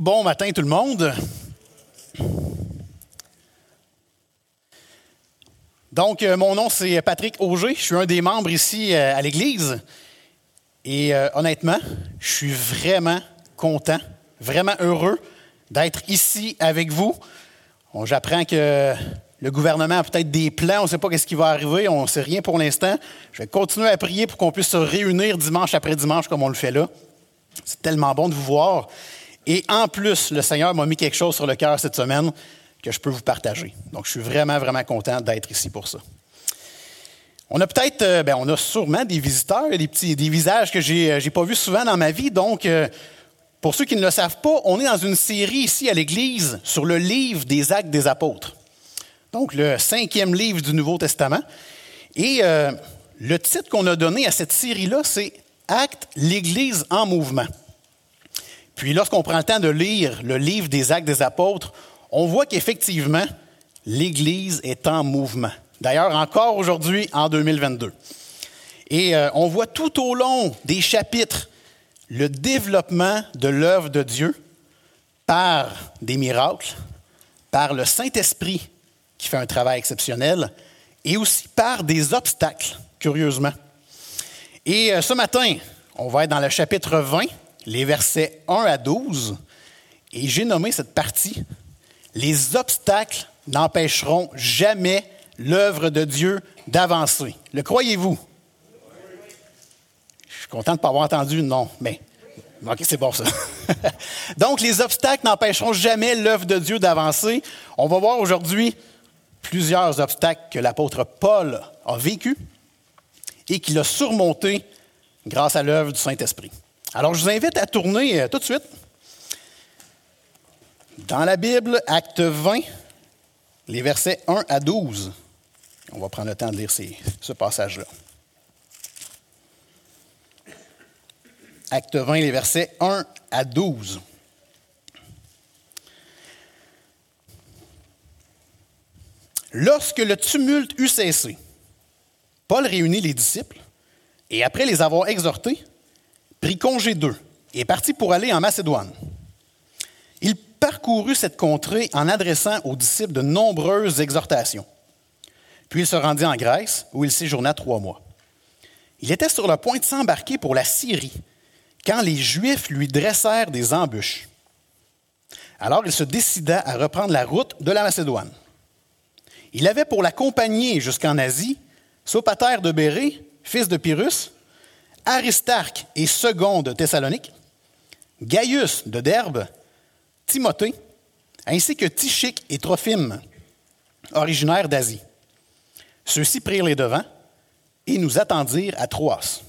Bon matin tout le monde. Donc, euh, mon nom c'est Patrick Auger. Je suis un des membres ici euh, à l'Église. Et euh, honnêtement, je suis vraiment content, vraiment heureux d'être ici avec vous. J'apprends que le gouvernement a peut-être des plans, on ne sait pas ce qui va arriver, on ne sait rien pour l'instant. Je vais continuer à prier pour qu'on puisse se réunir dimanche après dimanche comme on le fait là. C'est tellement bon de vous voir. Et en plus, le Seigneur m'a mis quelque chose sur le cœur cette semaine que je peux vous partager. Donc, je suis vraiment, vraiment content d'être ici pour ça. On a peut-être, euh, ben, on a sûrement des visiteurs, des petits, des visages que j'ai, euh, j'ai pas vus souvent dans ma vie. Donc, euh, pour ceux qui ne le savent pas, on est dans une série ici à l'Église sur le livre des Actes des Apôtres. Donc, le cinquième livre du Nouveau Testament. Et le titre qu'on a donné à cette série-là, c'est Actes, l'Église en mouvement. Puis lorsqu'on prend le temps de lire le livre des Actes des Apôtres, on voit qu'effectivement, l'Église est en mouvement. D'ailleurs, encore aujourd'hui, en 2022. Et euh, on voit tout au long des chapitres le développement de l'œuvre de Dieu par des miracles, par le Saint-Esprit qui fait un travail exceptionnel, et aussi par des obstacles, curieusement. Et euh, ce matin, on va être dans le chapitre 20, les versets 1 à 12, et j'ai nommé cette partie Les obstacles n'empêcheront jamais l'œuvre de Dieu d'avancer. Le croyez-vous? Je suis content de ne pas avoir entendu non, mais OK, c'est bon ça. Donc, les obstacles n'empêcheront jamais l'œuvre de Dieu d'avancer. On va voir aujourd'hui plusieurs obstacles que l'apôtre Paul a vécu et qu'il a surmontés grâce à l'œuvre du Saint-Esprit. Alors, je vous invite à tourner euh, tout de suite dans la Bible, acte 20, les versets 1 à 12. On va prendre le temps de lire ce passage-là. Acte 20, les versets 1 à 12. Lorsque le tumulte eut cessé, Paul réunit les disciples et, après les avoir exhortés, prit congé d'eux et partit pour aller en Macédoine. Il parcourut cette contrée en adressant aux disciples de nombreuses exhortations. Puis il se rendit en Grèce, où il séjourna trois mois. Il était sur le point de s'embarquer pour la Syrie, quand les Juifs lui dressèrent des embûches. Alors il se décida à reprendre la route de la Macédoine. Il avait pour l'accompagner jusqu'en Asie Sopater de Bérée, fils de Pyrrhus, Aristarque et Second de Thessalonique, Gaius de Derbe, Timothée, ainsi que Tychique et Trophime, originaires d'Asie. Ceux-ci prirent les devants et nous attendirent à Troas.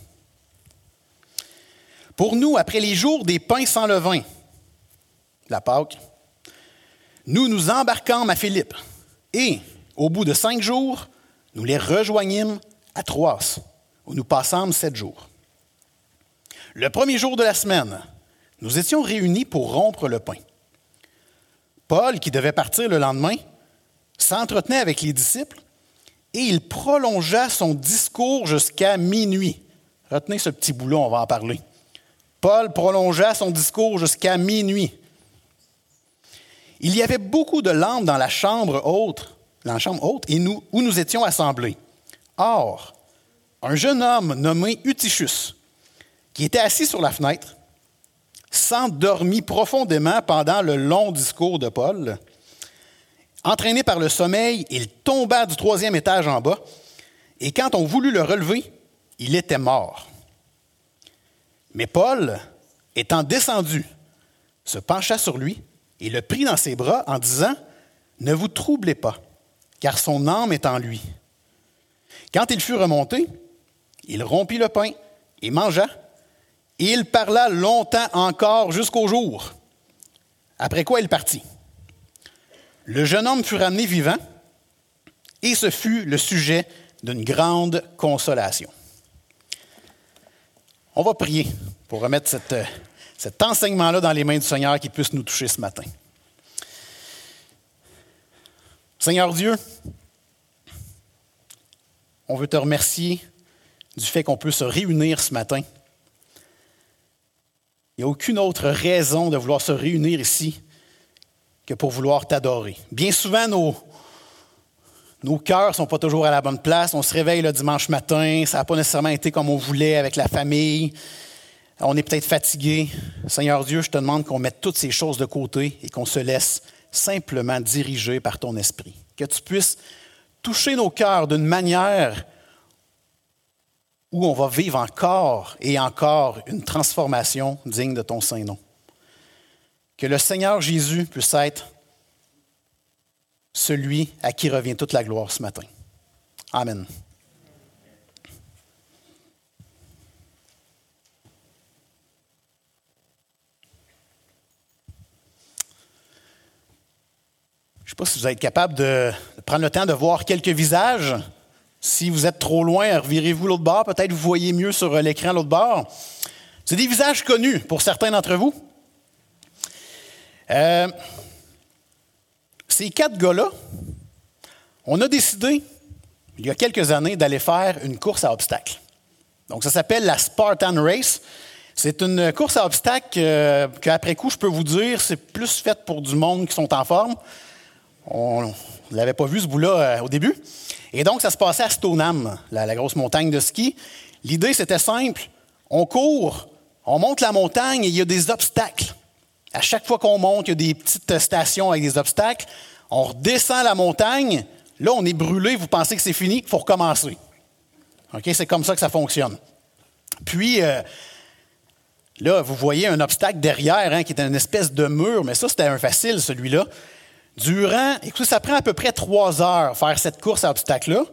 Pour nous, après les jours des pains sans levain, la Pâque, nous nous embarquâmes à Philippe et, au bout de cinq jours, nous les rejoignîmes à Troas, où nous passâmes sept jours. Le premier jour de la semaine, nous étions réunis pour rompre le pain. Paul, qui devait partir le lendemain, s'entretenait avec les disciples et il prolongea son discours jusqu'à minuit. Retenez ce petit bout-là, on va en parler. Paul prolongea son discours jusqu'à minuit. Il y avait beaucoup de lampes dans la chambre haute, la chambre haute et nous, où nous étions assemblés. Or, un jeune homme nommé Utichus, qui était assis sur la fenêtre, s'endormit profondément pendant le long discours de Paul. Entraîné par le sommeil, il tomba du troisième étage en bas, et quand on voulut le relever, il était mort. Mais Paul, étant descendu, se pencha sur lui et le prit dans ses bras en disant, Ne vous troublez pas, car son âme est en lui. Quand il fut remonté, il rompit le pain et mangea, et il parla longtemps encore jusqu'au jour, après quoi il partit. Le jeune homme fut ramené vivant, et ce fut le sujet d'une grande consolation. On va prier pour remettre euh, cet enseignement-là dans les mains du Seigneur qui puisse nous toucher ce matin. Seigneur Dieu, on veut te remercier du fait qu'on peut se réunir ce matin Il n'y a aucune autre raison de vouloir se réunir ici que pour vouloir t'adorer. Bien souvent, nos, nos cœurs ne sont pas toujours à la bonne place. On se réveille le dimanche matin, ça n'a pas nécessairement été comme on voulait avec la famille. On est peut-être fatigué. Seigneur Dieu, je te demande qu'on mette toutes ces choses de côté et qu'on se laisse simplement diriger par ton esprit. Que tu puisses toucher nos cœurs d'une manière où on va vivre encore et encore une transformation digne de ton Saint-Nom. Que le Seigneur Jésus puisse être celui à qui revient toute la gloire ce matin. Amen. Je ne sais pas si vous êtes capable de prendre le temps de voir quelques visages. Si vous êtes trop loin, revirez-vous l'autre bord. Peut-être vous voyez mieux sur l'écran l'autre bord. C'est des visages connus pour certains d'entre vous. Euh, ces quatre gars-là, on a décidé, il y a quelques années, d'aller faire une course à obstacles. Donc, ça s'appelle la Spartan Race. C'est une course à obstacles euh, qu'après coup, je peux vous dire, c'est plus faite pour du monde qui sont en forme. On ne l'avait pas vu ce bout-là euh, au début. Et donc, ça se passait à Stoneham, la, grosse montagne de ski. L'idée, c'était simple. On court, on monte la montagne et il y a des obstacles. À chaque fois qu'on monte, il y a des petites stations avec des obstacles. On redescend la montagne. Là, on est brûlé. Vous pensez que c'est fini, il faut recommencer. OK? C'est comme ça que ça fonctionne. Puis, euh, là, vous voyez un obstacle derrière hein, qui est une espèce de mur, mais ça, c'était un facile, celui-là. Durant, écoutez, ça prend à peu près trois heures faire cette course à obstacles-là,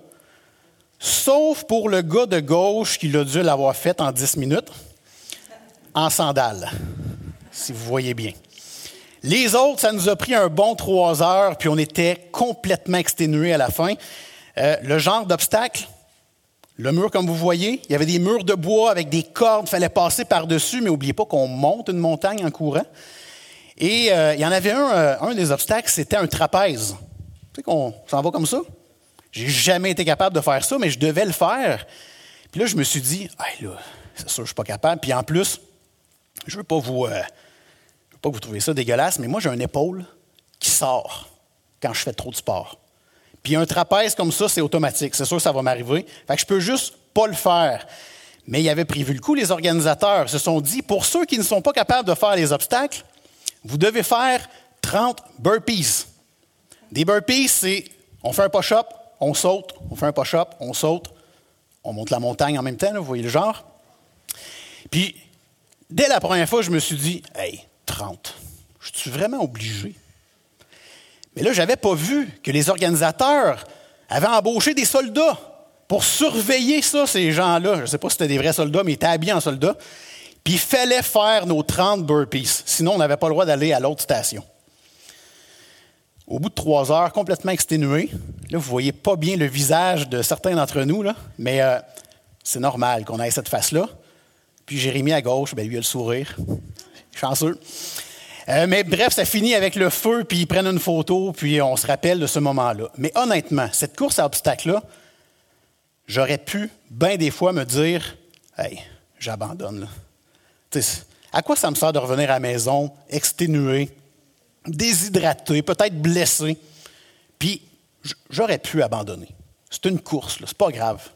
sauf pour le gars de gauche qui l'a dû l'avoir fait en dix minutes, en sandales si vous voyez bien. Les autres, ça nous a pris un bon trois heures, puis on était complètement exténués à la fin. Euh, le genre d'obstacle, le mur, comme vous voyez, il y avait des murs de bois avec des cordes, il fallait passer par-dessus, mais n'oubliez pas qu'on monte une montagne en courant. Et euh, il y en avait un, euh, un des obstacles, c'était un trapèze. Tu sais qu'on s'en va comme ça? J'ai jamais été capable de faire ça, mais je devais le faire. Puis là, je me suis dit, là, c'est sûr, je suis pas capable. Puis en plus, je veux pas vous, pas que vous trouvez ça dégueulasse, mais moi, j'ai une épaule qui sort quand je fais trop de sport. Puis un trapèze comme ça, c'est automatique. C'est sûr ça va m'arriver. Fait que je peux juste pas le faire. Mais il avait prévu le coup, les organisateurs se sont dit, pour ceux qui ne sont pas capables de faire les obstacles, vous devez faire 30 burpees. Des burpees, c'est on fait un push-up, on saute, on fait un push-up, on saute, on monte la montagne en même temps, vous voyez le genre. Puis, dès la première fois, je me suis dit, hey, 30. Je suis vraiment obligé. Mais là, je n'avais pas vu que les organisateurs avaient embauché des soldats pour surveiller ça, ces gens-là. Je ne sais pas si c'était des vrais soldats, mais ils étaient habillés en soldats. Puis il fallait faire nos 30 burpees. Sinon, on n'avait pas le droit d'aller à l'autre station. Au bout de trois heures, complètement exténué, là, vous voyez pas bien le visage de certains d'entre nous, là, mais euh, c'est normal qu'on ait cette face-là. Puis Jérémie à gauche, ben, lui a le sourire. Chanceux. Euh, mais bref, ça finit avec le feu, puis ils prennent une photo, puis on se rappelle de ce moment-là. Mais honnêtement, cette course à obstacles-là, j'aurais pu, bien des fois, me dire Hey, j'abandonne. À quoi ça me sert de revenir à la maison, exténué, déshydraté, peut-être blessé? Puis j'aurais pu abandonner. C'est une course, c'est pas grave.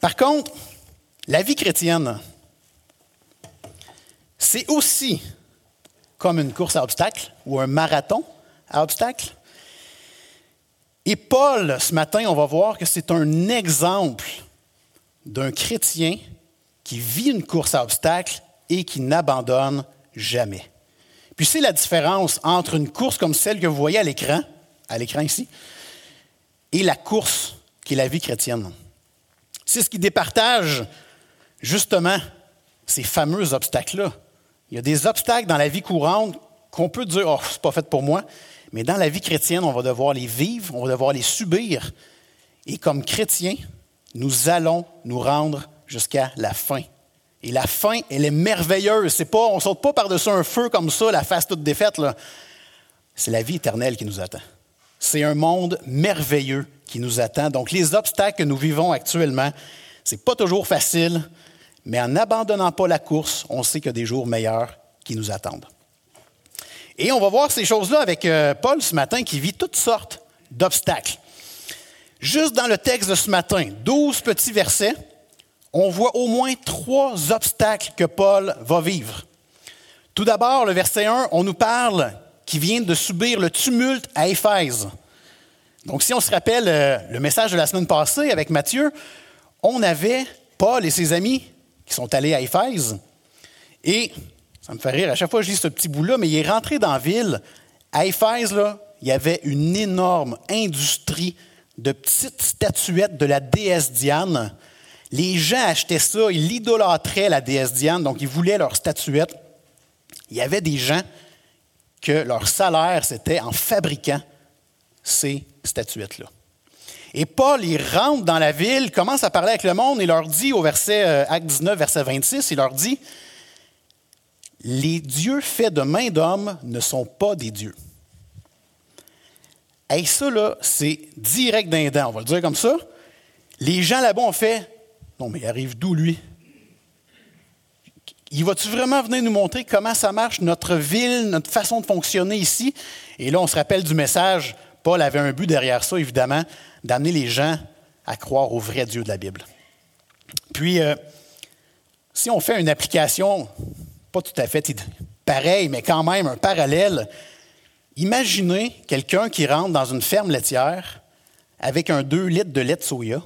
Par contre, la vie chrétienne, c'est aussi comme une course à obstacles ou un marathon à obstacles. Et Paul, ce matin, on va voir que c'est un exemple d'un chrétien qui vit une course à obstacles et qui n'abandonne jamais. Puis c'est la différence entre une course comme celle que vous voyez à l'écran, à l'écran ici, et la course qui est la vie chrétienne. C'est ce qui départage justement ces fameux obstacles-là. Il y a des obstacles dans la vie courante qu'on peut dire, oh, c'est pas fait pour moi. Mais dans la vie chrétienne, on va devoir les vivre, on va devoir les subir. Et comme chrétiens, nous allons nous rendre jusqu'à la fin. Et la fin, elle est merveilleuse. C'est pas, on saute pas par-dessus un feu comme ça, la face toute défaite. C'est la vie éternelle qui nous attend. C'est un monde merveilleux qui nous attend. Donc, les obstacles que nous vivons actuellement, c'est pas toujours facile, mais en n'abandonnant pas la course, on sait qu'il y a des jours meilleurs qui nous attendent. Et on va voir ces choses-là avec euh, Paul ce matin qui vit toutes sortes d'obstacles. Juste dans le texte de ce matin, 12 petits versets, on voit au moins trois obstacles que Paul va vivre. Tout d'abord, le verset 1, on nous parle qu'il vient de subir le tumulte à Éphèse. Donc, si on se rappelle euh, le message de la semaine passée avec Matthieu, on avait Paul et ses amis qui sont allés à Éphèse. Et ça me fait rire, à chaque fois que je lis ce petit bout-là, mais il est rentré dans la ville. À Éphèse, il y avait une énorme industrie de petites statuettes de la déesse Diane. Les gens achetaient ça, ils idolâtraient la déesse Diane, donc ils voulaient leur statuette. Il y avait des gens que leur salaire, c'était en fabriquant ces statuettes-là. Et Paul, il rentre dans la ville, commence à parler avec le monde et leur dit au verset, euh, acte 19, verset 26, il leur dit, les dieux faits de main d'homme ne sont pas des dieux. Et ça, là, c'est direct d'un on va le dire comme ça. Les gens là-bas ont fait Non, mais il arrive d'où, lui? Il va-tu vraiment venir nous montrer comment ça marche, notre ville, notre façon de fonctionner ici? Et là, on se rappelle du message. Paul avait un but derrière ça, évidemment, d'amener les gens à croire au vrai Dieu de la Bible. Puis, euh, si on fait une application, pas tout à fait pareil, mais quand même un parallèle, Imaginez quelqu'un qui rentre dans une ferme laitière avec un 2 litres de lait de soya,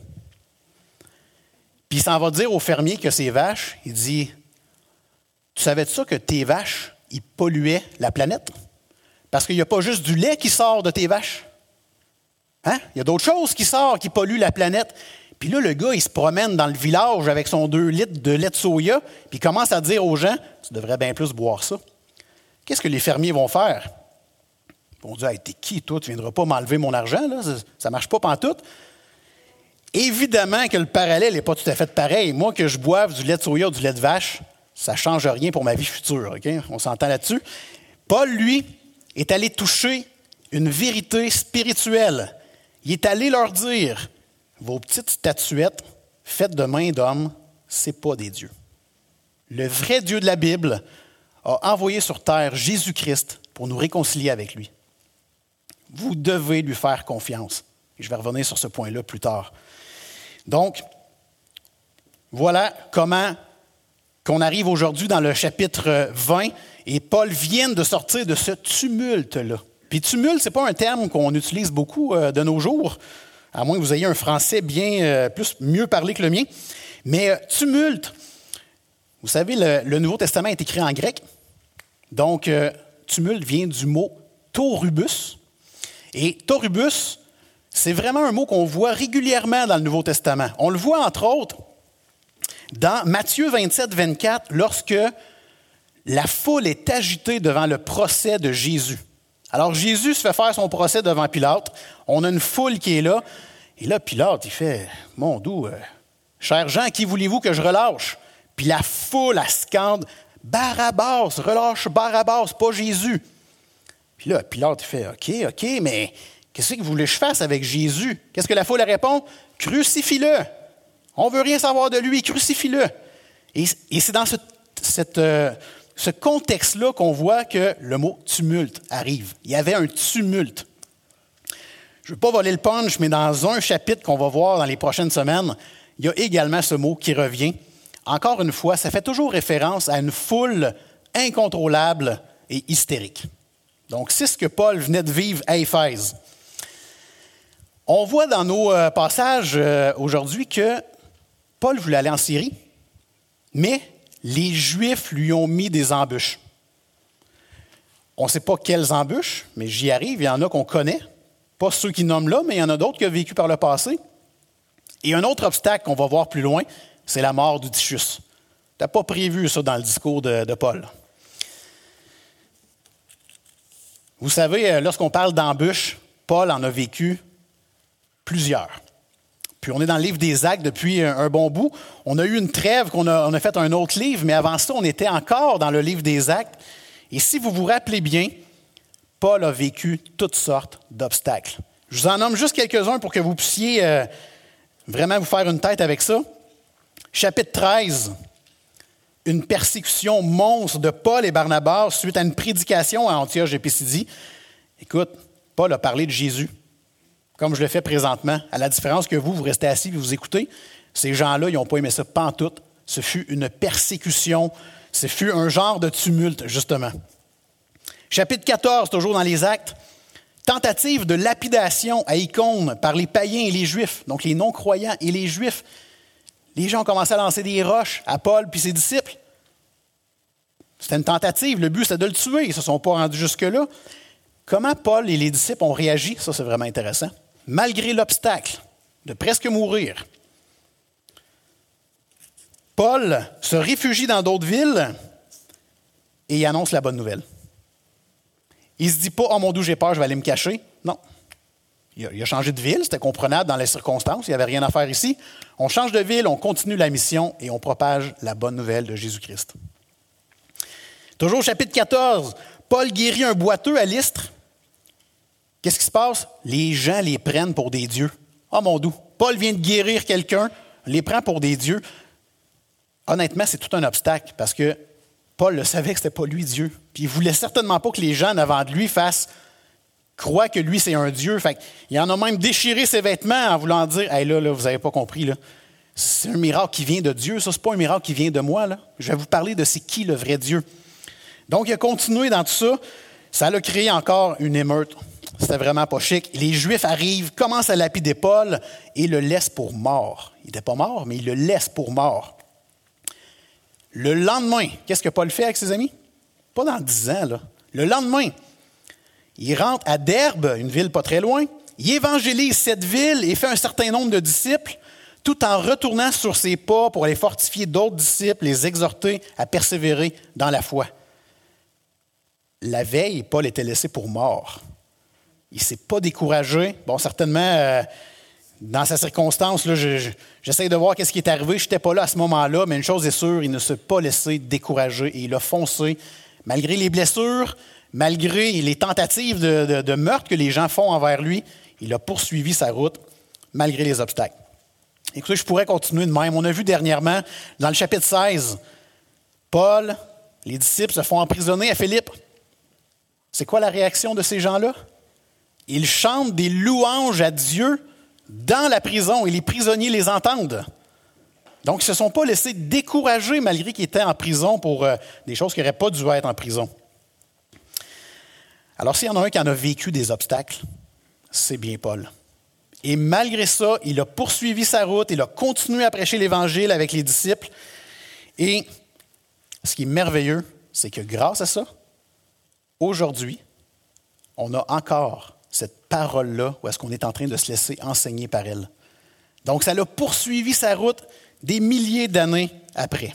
puis il s'en va dire au fermier que ses vaches, il dit Tu savais ça que tes vaches, ils polluaient la planète? Parce qu'il n'y a pas juste du lait qui sort de tes vaches. Hein? Il y a d'autres choses qui sortent, qui polluent la planète. Puis là, le gars, il se promène dans le village avec son 2 litres de lait de soya, puis il commence à dire aux gens Tu devrais bien plus boire ça. Qu'est-ce que les fermiers vont faire? On dit, hey, t'es qui, toi? Tu ne viendras pas m'enlever mon argent, là? Ça ne marche pas pantoute. Évidemment que le parallèle n'est pas tout à fait pareil. Moi, que je boive du lait de soya ou du lait de vache, ça ne change rien pour ma vie future. On s'entend là-dessus. Paul, lui, est allé toucher une vérité spirituelle. Il est allé leur dire Vos petites statuettes faites de main d'homme, ce n'est pas des dieux. Le vrai Dieu de la Bible a envoyé sur terre Jésus-Christ pour nous réconcilier avec lui. Vous devez lui faire confiance. Je vais revenir sur ce point-là plus tard. Donc, voilà comment qu'on arrive aujourd'hui dans le chapitre 20 et Paul vient de sortir de ce tumulte-là. Puis tumulte, ce n'est pas un terme qu'on utilise beaucoup euh, de nos jours, à moins que vous ayez un français bien euh, plus mieux parlé que le mien. Mais euh, tumulte, vous savez, le, Nouveau Testament est écrit en grec. Donc, tumulte vient du mot taurubus, et Taurubus, c'est vraiment un mot qu'on voit régulièrement dans le Nouveau Testament. On le voit entre autres dans Matthieu 27, 24, lorsque la foule est agitée devant le procès de Jésus. Alors Jésus se fait faire son procès devant Pilate. On a une foule qui est là. Et là, Pilate, il fait, mon doux, euh, cher Jean, qui voulez-vous que je relâche? Puis la foule, elle scande, Barabbas, relâche Barabbas, pas Jésus. Puis là, Pilate fait OK, OK, mais qu'est-ce que vous voulez que je fasse avec Jésus? Qu'est-ce que la foule répond? Crucifie-le. On ne veut rien savoir de lui, crucifie-le. Et, c'est dans euh, ce, contexte-là qu'on voit que le mot tumulte arrive. Il y avait un tumulte. Je ne veux pas voler le punch, mais dans un chapitre qu'on va voir dans les prochaines semaines, il y a également ce mot qui revient. Encore une fois, ça fait toujours référence à une foule incontrôlable et hystérique. Donc, c'est ce que Paul venait de vivre à Éphèse. On voit dans nos euh, passages euh, aujourd'hui que Paul voulait aller en Syrie, mais les Juifs lui ont mis des embûches. On ne sait pas quelles embûches, mais j'y arrive. Il y en a qu'on connaît. Pas ceux qui nomment là, mais il y en a d'autres qui ont vécu par le passé. Et un autre obstacle qu'on va voir plus loin, c'est la mort du Tichus. Tu n'as pas prévu ça dans le discours de Paul. Vous savez, euh, lorsqu'on parle d'embûches, Paul en a vécu plusieurs. Puis on est dans le livre des actes depuis un, bon bout. On a eu une trêve qu'on a, a fait un autre livre, mais avant ça, on était encore dans le livre des actes. Et si vous vous rappelez bien, Paul a vécu toutes sortes d'obstacles. Je vous en nomme juste quelques-uns pour que vous puissiez euh, vraiment vous faire une tête avec ça. Chapitre 13, une persécution monstre de Paul et Barnabas suite à une prédication à Antioche Pisidie. Écoute, Paul a parlé de Jésus, comme je le fais présentement, à la différence que vous, vous restez assis et vous écoutez. Ces gens-là, ils n'ont pas aimé ça pantoute. Ce fut une persécution, ce fut un genre de tumulte, justement. Chapitre 14, toujours dans les actes. Tentative de lapidation à Icône par les païens et les juifs, donc les non-croyants et les juifs. Les gens ont commencé à lancer des roches à Paul puis ses disciples. C'était une tentative. Le but, c'était de le tuer. Ils ne se sont pas rendus jusque-là. Comment Paul et les disciples ont réagi? Ça, c'est vraiment intéressant. Malgré l'obstacle de presque mourir, Paul se réfugie dans d'autres villes et il annonce la bonne nouvelle. Il ne se dit pas, oh mon Dieu, j'ai peur, je vais aller me cacher. Non. Il a, changé de ville, c'était comprenable dans les circonstances, il n'y avait rien à faire ici. On change de ville, on continue la mission et on propage la bonne nouvelle de Jésus-Christ. Toujours au chapitre 14, Paul guérit un boiteux à l'Istre. Qu'est-ce qui se passe? Les gens les prennent pour des dieux. Oh mon Dieu, Paul vient de guérir quelqu'un, les prend pour des dieux. Honnêtement, c'est tout un obstacle parce que Paul le savait que ce n'était pas lui Dieu. Puis il voulait certainement pas que les gens avant de lui fassent croient que lui c'est un Dieu. Fait il en a même déchiré ses vêtements en voulant dire Hey là, là vous n'avez pas compris. C'est un miracle qui vient de Dieu, ça, c'est pas un miracle qui vient de moi. Là. Je vais vous parler de c'est qui le vrai Dieu. Donc, il a continué dans tout ça. Ça a créé encore une émeute. C'était vraiment pas chic. Les Juifs arrivent, commencent à lapider Paul et le laissent pour mort. Il n'était pas mort, mais il le laisse pour mort. Le lendemain, qu'est-ce que Paul fait avec ses amis? Pas dans dix ans, là. Le lendemain, il rentre à Derbe, une ville pas très loin. Il évangélise cette ville et fait un certain nombre de disciples, tout en retournant sur ses pas pour aller fortifier d'autres disciples, les exhorter à persévérer dans la foi. La veille, Paul était laissé pour mort. Il ne s'est pas découragé. Bon, certainement, euh, dans sa circonstance, j'essaie de voir qu'est-ce qui est arrivé. Je n'étais pas là à ce moment-là, mais une chose est sûre, il ne s'est pas laissé décourager et il a foncé, malgré les blessures, malgré les tentatives de, meurtre que les gens font envers lui. Il a poursuivi sa route, malgré les obstacles. Écoutez, je pourrais continuer de même. On a vu dernièrement, dans le chapitre 16, Paul, les disciples se font emprisonner à Philippe. C'est quoi la réaction de ces gens-là? Ils chantent des louanges à Dieu dans la prison et les prisonniers les entendent. Donc, ils ne se sont pas laissés décourager malgré qu'ils étaient en prison pour euh, des choses qui n'auraient pas dû être en prison. Alors, s'il y en a un qui en a vécu des obstacles, c'est bien Paul. Et malgré ça, il a poursuivi sa route, il a continué à prêcher l'Évangile avec les disciples. Et ce qui est merveilleux, c'est que grâce à ça, aujourd'hui, on a encore cette parole-là où est-ce qu'on est en train de se laisser enseigner par elle. Donc, ça l'a poursuivi sa route des milliers d'années après.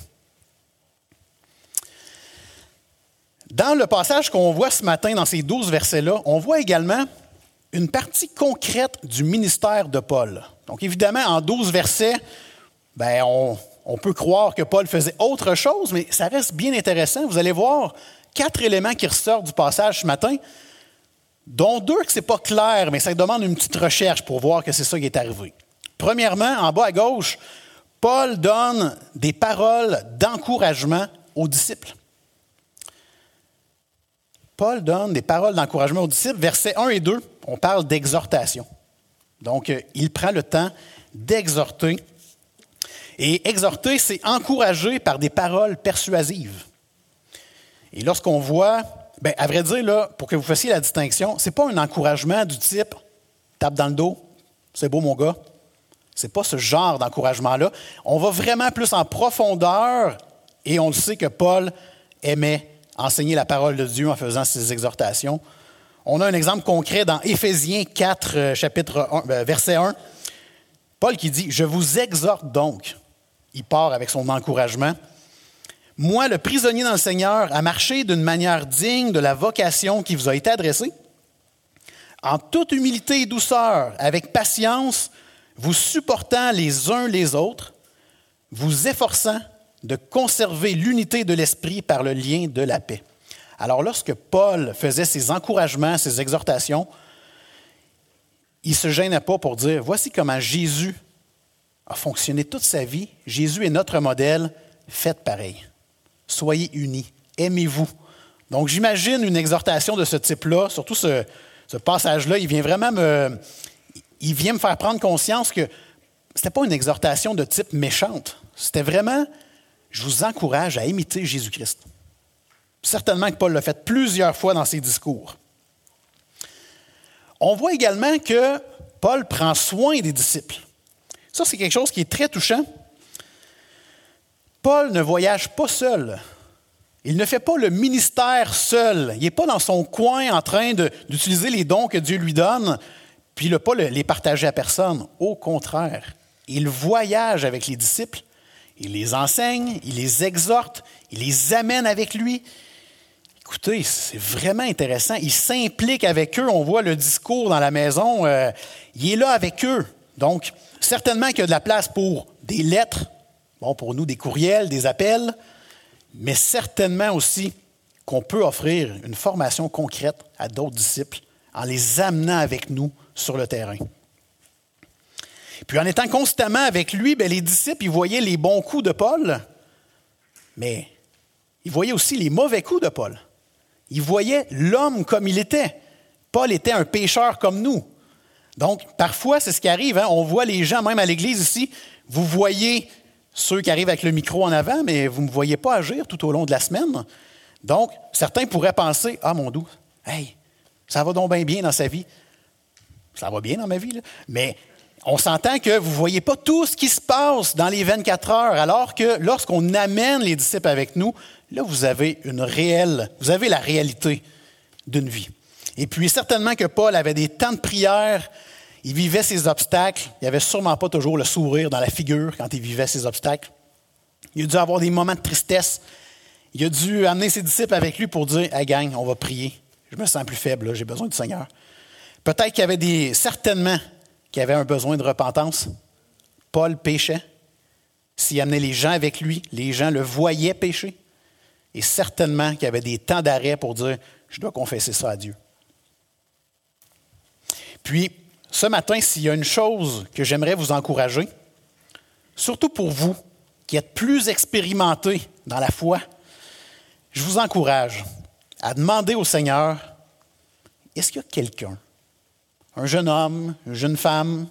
Dans le passage qu'on voit ce matin, dans ces douze versets-là, on voit également une partie concrète du ministère de Paul. Donc, évidemment, en douze versets, ben, on, on peut croire que Paul faisait autre chose, mais ça reste bien intéressant. Vous allez voir quatre éléments qui ressortent du passage ce matin dont deux que ce n'est pas clair, mais ça demande une petite recherche pour voir que c'est ça qui est arrivé. Premièrement, en bas à gauche, Paul donne des paroles d'encouragement aux disciples. Paul donne des paroles d'encouragement aux disciples. Versets 1 et 2, on parle d'exhortation. Donc, euh, il prend le temps d'exhorter. Et exhorter, c'est encourager par des paroles persuasives. Et lorsqu'on voit Bien, à vrai dire, là, pour que vous fassiez la distinction, ce n'est pas un encouragement du type tape dans le dos, c'est beau mon gars. Ce n'est pas ce genre d'encouragement-là. On va vraiment plus en profondeur et on le sait que Paul aimait enseigner la parole de Dieu en faisant ses exhortations. On a un exemple concret dans Éphésiens 4, euh, chapitre 1, euh, verset 1. Paul qui dit, Je vous exhorte donc. Il part avec son encouragement. Moi, le prisonnier dans le Seigneur, à marcher d'une manière digne de la vocation qui vous a été adressée, en toute humilité et douceur, avec patience, vous supportant les uns les autres, vous efforçant de conserver l'unité de l'esprit par le lien de la paix. Alors lorsque Paul faisait ses encouragements, ses exhortations, il ne se gênait pas pour dire, voici comment Jésus a fonctionné toute sa vie, Jésus est notre modèle, faites pareil. Soyez unis, aimez-vous. Donc j'imagine une exhortation de ce type-là, surtout ce, passage-là, il vient vraiment me, faire prendre conscience que ce n'était pas une exhortation de type méchante. C'était vraiment, je vous encourage à imiter Jésus-Christ. Certainement que Paul l'a fait plusieurs fois dans ses discours. On voit également que Paul prend soin des disciples. Ça, c'est quelque chose qui est très touchant. Paul ne voyage pas seul. Il ne fait pas le ministère seul. Il n'est pas dans son coin en train d'utiliser les dons que Dieu lui donne, puis ne pas les partager à personne. Au contraire, il voyage avec les disciples, il les enseigne, il les exhorte, il les amène avec lui. Écoutez, c'est vraiment intéressant. Il s'implique avec eux. On voit le discours dans la maison. Euh, il est là avec eux. Donc, certainement qu'il y a de la place pour des lettres, bon, pour nous, des courriels, des appels, mais certainement aussi qu'on peut offrir une formation concrète à d'autres disciples en les amenant avec nous sur le terrain. Puis en étant constamment avec lui, ben, les disciples, ils voyaient les bons coups de Paul, mais ils voyaient aussi les mauvais coups de Paul. Ils voyaient l'homme comme il était. Paul était un pécheur comme nous. Donc, parfois, c'est ce qui arrive. Hein. On voit les gens, même à l'église ici, vous voyez ceux qui arrivent avec le micro en avant, mais vous ne me voyez pas agir tout au long de la semaine. Donc, certains pourraient penser Ah, mon doux, hey, ça va donc bien bien dans sa vie. Ça va bien dans ma vie, mais on s'entend que vous ne voyez pas tout ce qui se passe dans les 24 heures, alors que lorsqu'on amène les disciples avec nous, là, vous avez une réelle, vous avez la réalité d'une vie. Et puis, certainement que Paul avait des temps de prière, il vivait ses obstacles, il avait sûrement pas toujours le sourire dans la figure quand il vivait ses obstacles. Il a dû avoir des moments de tristesse. Il a dû amener ses disciples avec lui pour dire Hey, gang, on va prier. Je me sens plus faible, j'ai besoin du Seigneur. Peut-être qu'il y avait des, certainement qui avait un besoin de repentance. Paul péchait. S'il amenait les gens avec lui, les gens le voyaient pécher. Et certainement qu'il y avait des temps d'arrêt pour dire Je dois confesser ça à Dieu. Puis, ce matin, s'il y a une chose que j'aimerais vous encourager, surtout pour vous qui êtes plus expérimentés dans la foi, je vous encourage à demander au Seigneur est-ce qu'il y a quelqu'un un jeune homme, une jeune femme,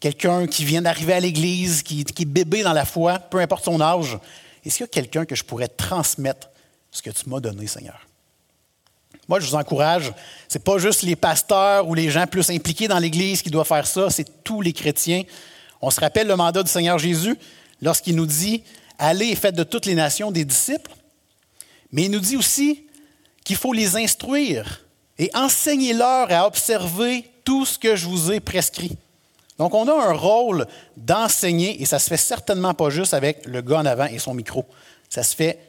quelqu'un qui vient d'arriver à l'Église, qui, est bébé dans la foi, peu importe son âge, est-ce qu'il y a quelqu'un que je pourrais transmettre ce que tu m'as donné, Seigneur? Moi, je vous encourage, ce n'est pas juste les pasteurs ou les gens plus impliqués dans l'Église qui doivent faire ça, c'est tous les chrétiens. On se rappelle le mandat du Seigneur Jésus lorsqu'il nous dit Allez et faites de toutes les nations des disciples. Mais il nous dit aussi qu'il faut les instruire et enseigner leur à observer tout ce que je vous ai prescrit. Donc, on a un rôle d'enseigner et ça se fait certainement pas juste avec le gars en avant et son micro. Ça se fait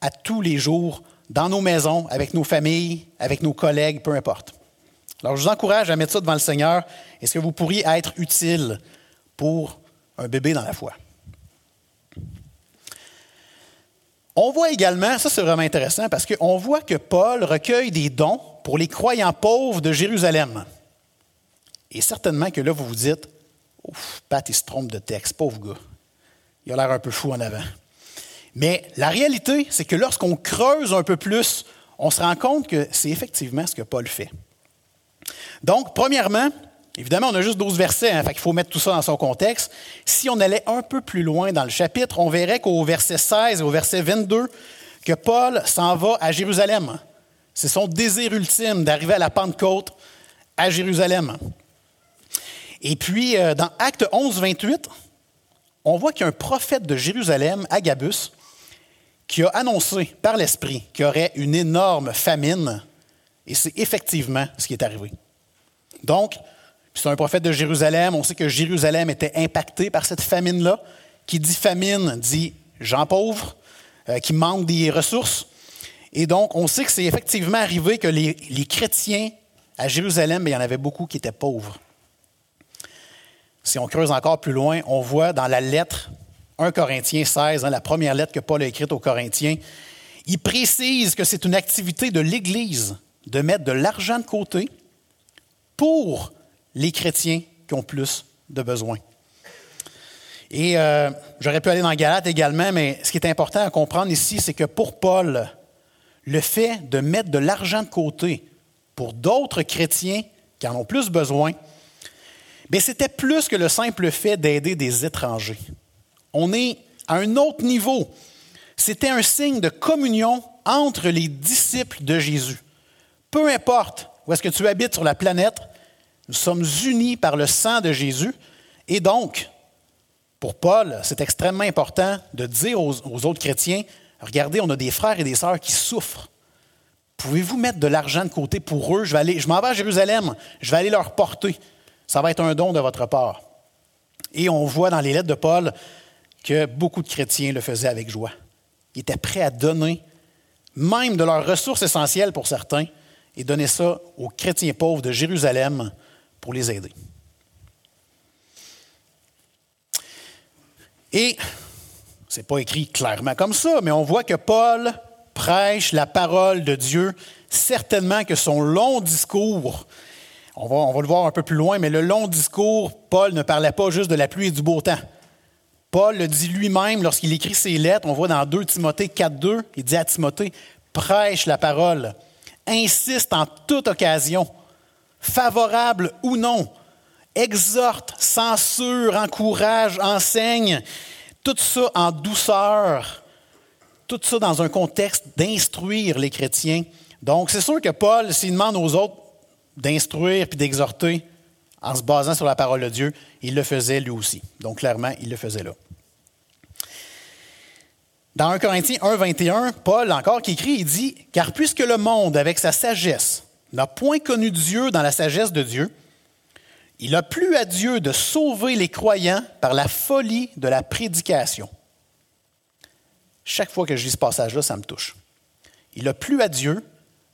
à tous les jours, dans nos maisons, avec nos familles, avec nos collègues, peu importe. Alors, je vous encourage à mettre ça devant le Seigneur. Est-ce que vous pourriez être utile pour un bébé dans la foi? On voit également, ça c'est vraiment intéressant, parce qu'on voit que Paul recueille des dons pour les croyants pauvres de Jérusalem. Et certainement que là, vous vous dites, ouf, Pat, il se trompe de texte, pauvre gars. Il a l'air un peu fou en avant. Mais la réalité, c'est que lorsqu'on creuse un peu plus, on se rend compte que c'est effectivement ce que Paul fait. Donc, premièrement, évidemment, on a juste 12 versets, hein, il faut mettre tout ça dans son contexte. Si on allait un peu plus loin dans le chapitre, on verrait qu'au verset 16 et au verset 22, que Paul s'en va à Jérusalem. C'est son désir ultime d'arriver à la Pentecôte à Jérusalem. Et puis, euh, dans Acte 11, 28, on voit qu'il prophète de Jérusalem, Agabus, qui a annoncé par l'Esprit qu'il y aurait une énorme famine, et c'est effectivement ce qui est arrivé. Donc, c'est un prophète de Jérusalem, on sait que Jérusalem était impacté par cette famine-là. Qui dit famine dit gens pauvres, euh, qui manquent des ressources. Et donc, on sait que c'est effectivement arrivé que les, chrétiens à Jérusalem, il y en avait beaucoup qui étaient pauvres. Si on creuse encore plus loin, on voit dans la lettre 1 Corinthiens 16, hein, la première lettre que Paul a écrite aux Corinthiens, il précise que c'est une activité de l'Église de mettre de l'argent de côté pour les chrétiens qui ont plus de besoins. Et euh, j'aurais pu aller dans Galate également, mais ce qui est important à comprendre ici, c'est que pour Paul, le fait de mettre de l'argent de côté pour d'autres chrétiens qui en ont plus besoin, c'était plus que le simple fait d'aider des étrangers. On est à un autre niveau. C'était un signe de communion entre les disciples de Jésus. Peu importe où est-ce que tu habites sur la planète, nous sommes unis par le sang de Jésus. Et donc, pour Paul, c'est extrêmement important de dire aux, autres chrétiens, regardez, on a des frères et des sœurs qui souffrent. Pouvez-vous mettre de l'argent de côté pour eux? Je, je m'en vais à Jérusalem, je vais aller leur porter. Ça va être un don de votre part. Et on voit dans les lettres de Paul que beaucoup de chrétiens le faisaient avec joie. Ils étaient prêts à donner, même de leurs ressources essentielles pour certains, et donner ça aux chrétiens pauvres de Jérusalem pour les aider. Et ce n'est pas écrit clairement comme ça, mais on voit que Paul prêche la parole de Dieu. Certainement que son long discours, on va, on va le voir un peu plus loin, mais le long discours, Paul ne parlait pas juste de la pluie et du beau temps. Paul le dit lui-même lorsqu'il écrit ses lettres. On voit dans 2 Timothée 4.2, il dit à Timothée, prêche la parole, insiste en toute occasion, favorable ou non, exhorte, censure, encourage, enseigne, tout ça en douceur, tout ça dans un contexte d'instruire les chrétiens. Donc, c'est sûr que Paul, s'il demande aux autres d'instruire puis d'exhorter en se basant sur la parole de Dieu, il le faisait lui aussi. Donc, clairement, il le faisait là. Dans 1 Corinthiens 1, 21, Paul, encore qui écrit, il dit Car puisque le monde, avec sa sagesse, n'a point connu Dieu dans la sagesse de Dieu, il a plu à Dieu de sauver les croyants par la folie de la prédication. Chaque fois que je lis ce passage-là, ça me touche. Il a plu à Dieu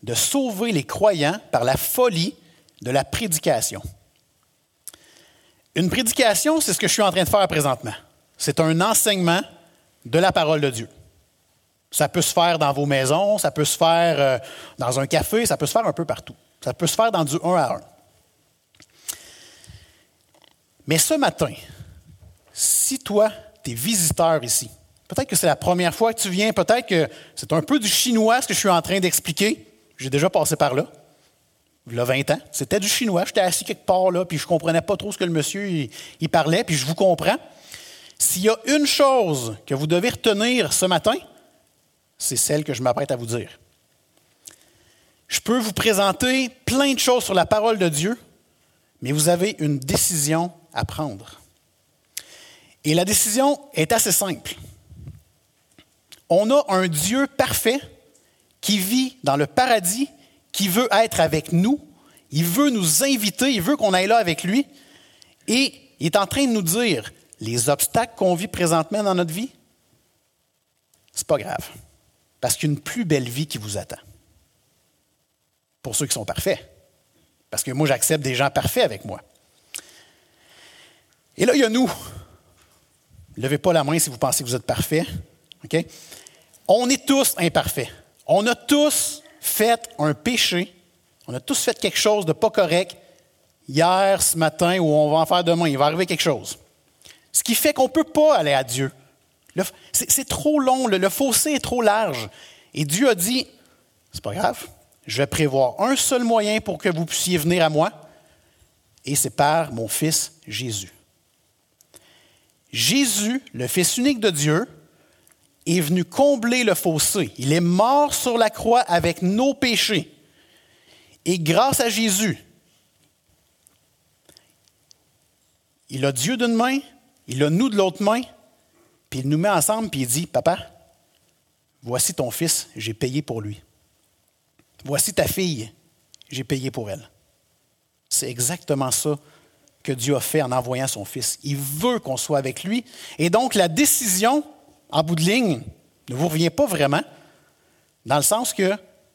de sauver les croyants par la folie de la prédication. Une prédication, c'est ce que je suis en train de faire présentement. C'est un enseignement de la parole de Dieu. Ça peut se faire dans vos maisons, ça peut se faire euh, dans un café, ça peut se faire un peu partout. Ça peut se faire dans du un à un. Mais ce matin, si toi, tu es visiteur ici, peut-être que c'est la première fois que tu viens, peut-être que c'est un peu du chinois ce que je suis en train d'expliquer. J'ai déjà passé par là. Il a 20 ans. C'était du chinois. J'étais assis quelque part là, puis je ne comprenais pas trop ce que le monsieur parlait, puis je vous comprends. S'il y a une chose que vous devez retenir ce matin, c'est celle que je m'apprête à vous dire. Je peux vous présenter plein de choses sur la parole de Dieu, mais vous avez une décision à prendre. Et la décision est assez simple. On a un Dieu parfait qui vit dans le paradis, qui veut être avec nous, il veut nous inviter, il veut qu'on aille là avec lui, et il est en train de nous dire, les obstacles qu'on vit présentement dans notre vie, c'est pas grave, parce qu'il y a une plus belle vie qui vous attend. Pour ceux qui sont parfaits. Parce que moi, j'accepte des gens parfaits avec moi. Et là, il y a nous. Levez pas la main si vous pensez que vous êtes parfait. On est tous imparfaits. On a tous fait un péché. On a tous fait quelque chose de pas correct hier, ce matin, ou on va en faire demain. Il va arriver quelque chose. Ce qui fait qu'on ne peut pas aller à Dieu. C'est trop long, le, le fossé est trop large. Et Dieu a dit, c'est pas grave, je vais prévoir un seul moyen pour que vous puissiez venir à moi, et c'est par mon Fils Jésus. Jésus, le Fils unique de Dieu, est venu combler le fossé. Il est mort sur la croix avec nos péchés. Et grâce à Jésus, il a Dieu d'une main, il a nous de l'autre main, puis il nous met ensemble, puis il dit, Papa, voici ton fils, j'ai payé pour lui. Voici ta fille, j'ai payé pour elle. C'est exactement ça que Dieu a fait en envoyant son Fils. Il veut qu'on soit avec lui. Et donc, la décision, en bout de ligne, ne vous revient pas vraiment, dans le sens que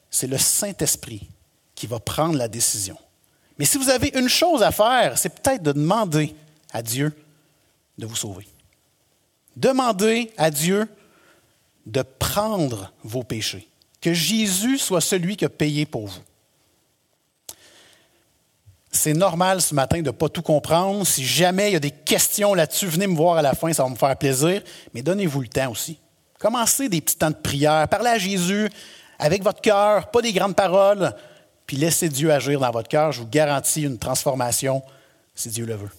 c'est le Saint-Esprit qui va prendre la décision. Mais si vous avez une chose à faire, c'est peut-être de demander à Dieu de vous sauver. Demandez à Dieu de prendre vos péchés, que Jésus soit celui qui a payé pour vous. C'est normal ce matin de ne pas tout comprendre. Si jamais il y a des questions là-dessus, venez me voir à la fin, ça va me faire plaisir. Mais donnez-vous le temps aussi. Commencez des petits temps de prière. Parlez à Jésus avec votre cœur, pas des grandes paroles. Puis laissez Dieu agir dans votre cœur. Je vous garantis une transformation si Dieu le veut.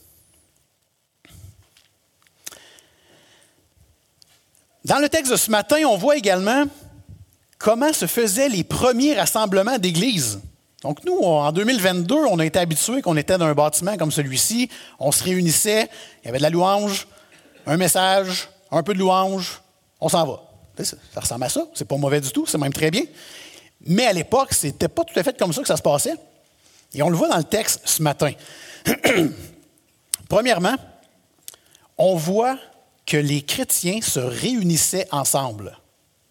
Dans le texte de ce matin, on voit également comment se faisaient les premiers rassemblements d'église. Donc nous, en 2022, on a été habitués qu'on était dans un bâtiment comme celui-ci, on se réunissait, il y avait de la louange, un message, un peu de louange, on s'en va. Ça ressemble à ça, c'est pas mauvais du tout, c'est même très bien. Mais à l'époque, c'était pas tout à fait comme ça que ça se passait. Et on le voit dans le texte ce matin. Premièrement, on voit que les chrétiens se réunissaient ensemble,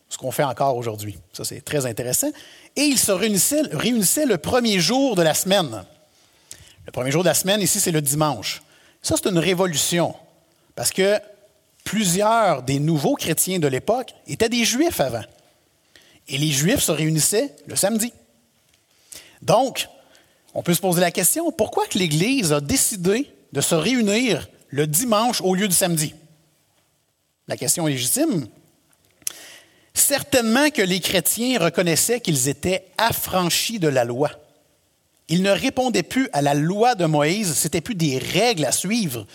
ce qu'on fait encore aujourd'hui. Ça, c'est très intéressant. Et ils se réunissaient, le premier jour de la semaine. Le premier jour de la semaine, ici, c'est le dimanche. Ça, c'est une révolution, parce que plusieurs des nouveaux chrétiens de l'époque étaient des juifs avant. Et les juifs se réunissaient le samedi. Donc, on peut se poser la question, pourquoi l'Église a décidé de se réunir le dimanche au lieu du samedi? La question est légitime. Certainement que les chrétiens reconnaissaient qu'ils étaient affranchis de la loi. Ils ne répondaient plus à la loi de Moïse, c'était plus des règles à suivre.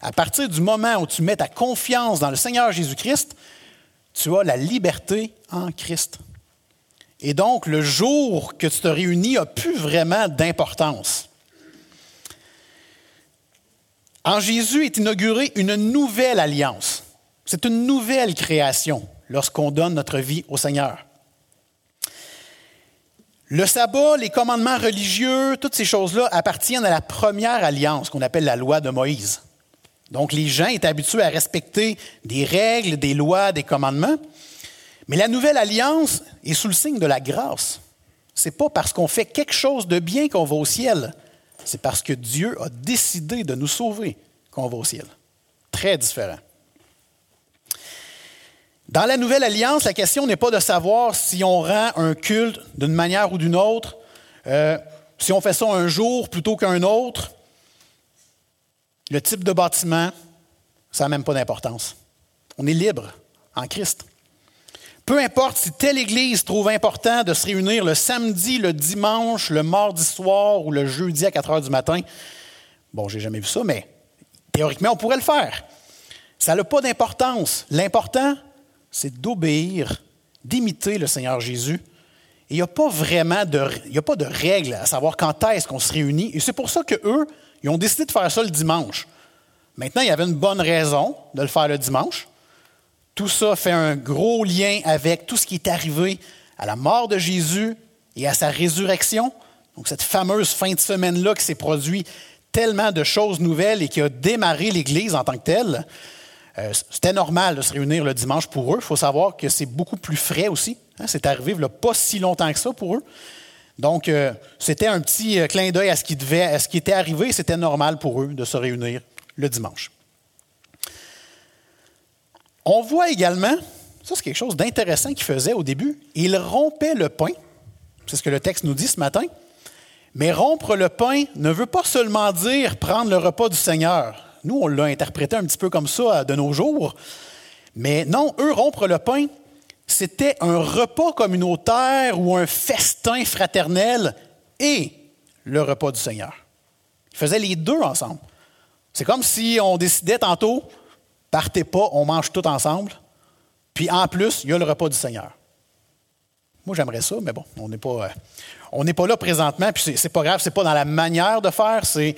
À partir du moment où tu mets ta confiance dans le Seigneur Jésus-Christ, tu as la liberté en Christ. Et donc, le jour que tu te réunis n'a plus vraiment d'importance. En Jésus est inaugurée une nouvelle alliance. C'est une nouvelle création lorsqu'on donne notre vie au Seigneur. Le sabbat, les commandements religieux, toutes ces choses-là appartiennent à la première alliance qu'on appelle la loi de Moïse. Donc les gens étaient habitués à respecter des règles, des lois, des commandements. Mais la nouvelle alliance est sous le signe de la grâce. Ce n'est pas parce qu'on fait quelque chose de bien qu'on va au ciel. C'est parce que Dieu a décidé de nous sauver qu'on va au ciel. Très différent. Dans la nouvelle alliance, la question n'est pas de savoir si on rend un culte d'une manière ou d'une autre, euh, si on fait ça un jour plutôt qu'un autre. Le type de bâtiment, ça n'a même pas d'importance. On est libre en Christ. Peu importe si telle Église trouve important de se réunir le samedi, le dimanche, le mardi soir ou le jeudi à 4 heures du matin. Bon, j'ai jamais vu ça, mais théoriquement, on pourrait le faire. Ça n'a pas d'importance. L'important, c'est d'obéir, d'imiter le Seigneur Jésus. Et il n'y a pas vraiment de, a pas de règle à savoir quand est-ce qu'on se réunit. Et c'est pour ça qu'eux, ils ont décidé de faire ça le dimanche. Maintenant, il y avait une bonne raison de le faire le dimanche. Tout ça fait un gros lien avec tout ce qui est arrivé à la mort de Jésus et à sa résurrection. Donc, cette fameuse fin de semaine-là qui s'est produit tellement de choses nouvelles et qui a démarré l'Église en tant que telle. Euh, c'était normal de se réunir le dimanche pour eux. Il faut savoir que c'est beaucoup plus frais aussi. Hein. c'est arrivé il n'y a pas si longtemps que ça pour eux. Donc, euh, c'était un petit euh, clin d'œil à ce qui à ce qui était arrivé. C'était normal pour eux de se réunir le dimanche. On voit également, ça c'est quelque chose d'intéressant qu'ils faisaient au début, ils rompaient le pain. C'est ce que le texte nous dit ce matin. Mais rompre le pain ne veut pas seulement dire prendre le repas du Seigneur. Nous, on l'a interprété un petit peu comme ça de nos jours. Mais non, eux, rompre le pain, c'était un repas communautaire ou un festin fraternel et le repas du Seigneur. Ils faisaient les deux ensemble. C'est comme si on décidait tantôt, partez pas, on mange tout ensemble, puis en plus, il y a le repas du Seigneur. Moi, j'aimerais ça, mais bon, on n'est pas, euh, on pas là présentement, puis c'est pas grave, c'est pas dans la manière de faire, c'est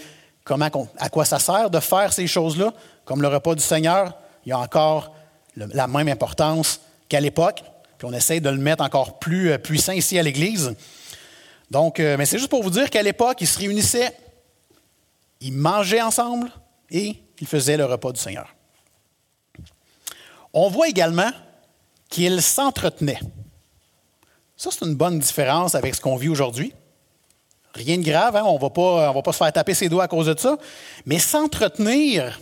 à quoi ça sert de faire ces choses-là, comme le repas du Seigneur, il y a encore la même importance qu'à l'époque. Puis on essaie de le mettre encore plus euh, puissant ici à l'Église. Donc, euh, mais c'est juste pour vous dire qu'à l'époque, ils se réunissaient, ils mangeaient ensemble et ils faisaient le repas du Seigneur. On voit également qu'ils s'entretenaient. Ça, c'est une bonne différence avec ce qu'on vit aujourd'hui. Rien de grave, hein? on ne va pas se faire taper ses doigts à cause de ça. Mais s'entretenir,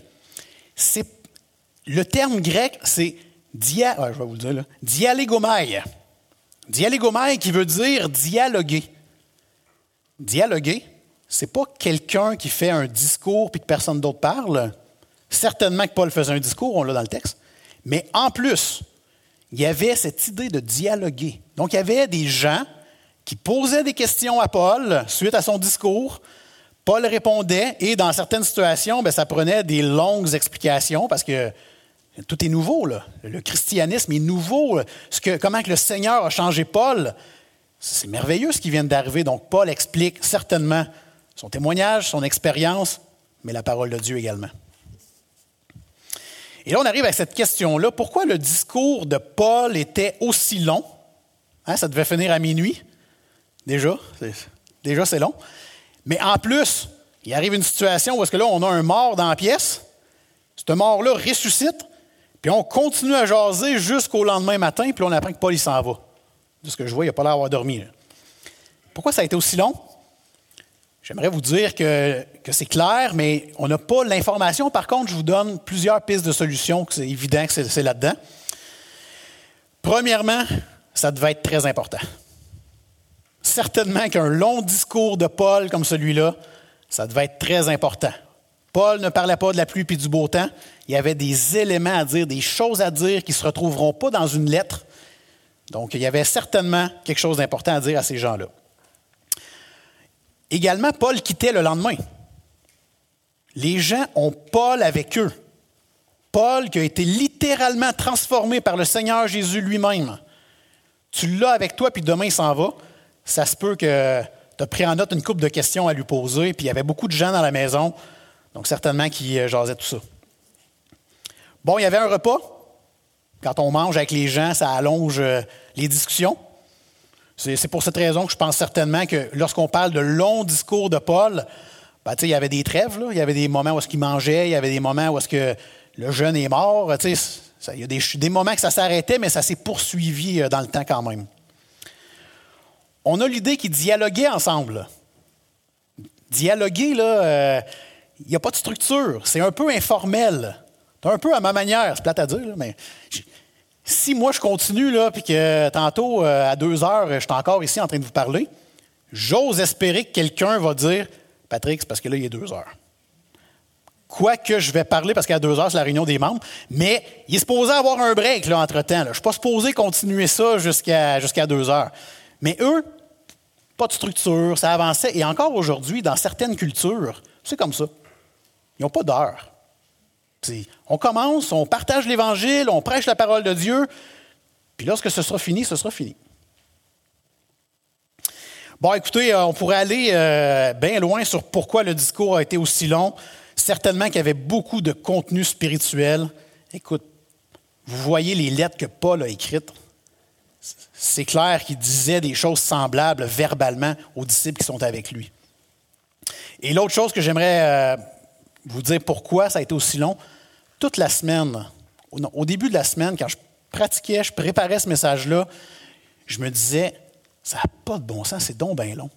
c'est le terme grec, c'est dia, je vais vous le dire, qui veut dire dialoguer. Dialoguer, c'est pas quelqu'un qui fait un discours puis que personne d'autre parle. Certainement que Paul faisait un discours, on l'a dans le texte. Mais en plus, il y avait cette idée de dialoguer. Donc, il y avait des gens qui posaient des questions à Paul suite à son discours. Paul répondait et dans certaines situations, ben, ça prenait des longues explications parce que tout est nouveau. Là. Le christianisme est nouveau. Comment que le Seigneur a changé Paul, c'est merveilleux ce qui vient d'arriver. Donc, Paul explique certainement son témoignage, son expérience, mais la parole de Dieu également. Et là, on arrive à cette question-là. Pourquoi le discours de Paul était aussi long? Hein, ça devait finir à minuit. Déjà, déjà c'est long. Mais en plus, il arrive une situation où est-ce que là, on a un mort dans la pièce. Ce mort-là ressuscite, puis on continue à jaser jusqu'au lendemain matin, puis on apprend que Paul, il s'en va. De ce que je vois, il n'a pas l'air d'avoir dormi. Pourquoi ça a été aussi long? J'aimerais vous dire que, que c'est clair, mais on n'a pas l'information. Par contre, je vous donne plusieurs pistes de solutions, c'est évident que c'est là-dedans. Premièrement, ça devait être très important. Certainement qu'un long discours de Paul comme celui-là, ça devait être très important. Paul ne parlait pas de la pluie et du beau temps. Il y avait des éléments à dire, des choses à dire qui ne se retrouveront pas dans une lettre. Donc, il y avait certainement quelque chose d'important à dire à ces gens-là. Également, Paul quittait le lendemain. Les gens ont Paul avec eux. Paul qui a été littéralement transformé par le Seigneur Jésus lui-même. Tu l'as avec toi, puis demain il s'en va. Ça se peut que tu as pris en note une coupe de questions à lui poser, puis il y avait beaucoup de gens dans la maison, donc certainement qui euh, jasaient tout ça. Bon, il y avait un repas. Quand on mange avec les gens, ça allonge euh, les discussions. C'est pour cette raison que je pense certainement que lorsqu'on parle de longs discours de Paul, ben, il y avait des trêves, il y avait des moments où est-ce qu'il mangeait, il y avait des moments où est-ce que le jeune est mort. il y a des, moments que ça s'arrêtait, mais ça s'est poursuivi euh, dans le temps quand même. On a l'idée qu'ils dialoguaient ensemble. Dialoguer, là, euh, il n'y a pas de structure. C'est un peu informel. C'est un peu à ma manière, c'est plate à dire, mais si moi je continue, là, puis que tantôt, euh, à deux heures, je suis encore ici en train de vous parler, j'ose espérer que quelqu'un va dire Patrick, c'est parce que là, il est deux heures. Quoique je vais parler parce qu'à deux heures, c'est la réunion des membres, mais il est supposé avoir un break entre-temps. Je ne suis pas supposé continuer ça jusqu'à jusqu'à deux heures. Mais eux, pas de structure, ça avançait. Et encore aujourd'hui, dans certaines cultures, c'est comme ça. Ils n'ont pas d'heure. On commence, on partage l'Évangile, on prêche la parole de Dieu, puis lorsque ce sera fini, ce sera fini. Bon, écoutez, euh, on pourrait aller euh, bien loin sur pourquoi le discours a été aussi long. Certainement qu'il y avait beaucoup de contenu spirituel. Écoute, vous voyez les lettres que Paul a écrites. C'est clair qu'il disait des choses semblables verbalement aux disciples qui sont avec lui. Et l'autre chose que j'aimerais euh, vous dire pourquoi ça a été aussi long, toute la semaine, au début de la semaine, quand je pratiquais, je préparais ce message-là, je me disais, ça n'a pas de bon sens, c'est donc bien long.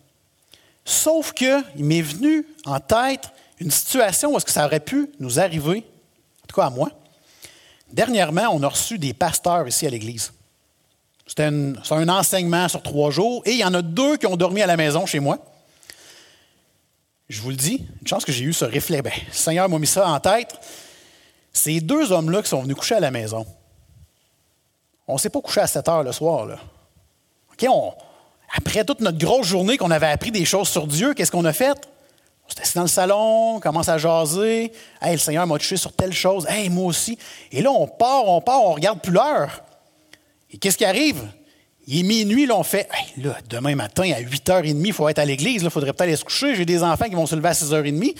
Sauf qu'il m'est venu en tête une situation où que ça aurait pu nous arriver, en tout cas à moi. Dernièrement, on a reçu des pasteurs ici à l'Église. C'était un enseignement sur trois jours et il y en a deux qui ont dormi à la maison chez moi. Je vous le dis, une chance que j'ai eu ce réflexe. Ben, le Seigneur m'a mis ça en tête. Ces deux hommes-là qui sont venus coucher à la maison, on ne s'est pas couché à 7 heures le soir. Là. après toute notre grosse journée qu'on avait appris des choses sur Dieu, qu'est-ce qu'on a fait? On s'est assis dans le salon, on commence à jaser. Hey, le Seigneur m'a touché sur telle chose. Hey, moi aussi. Et là, on part, on part, on regarde plus l'heure. Et qu'est-ce qui arrive? Il est minuit, là, on fait hey, là, demain matin à 8h30, il faut être à l'église, il faudrait peut-être aller se coucher. J'ai des enfants qui vont se lever à 6h30.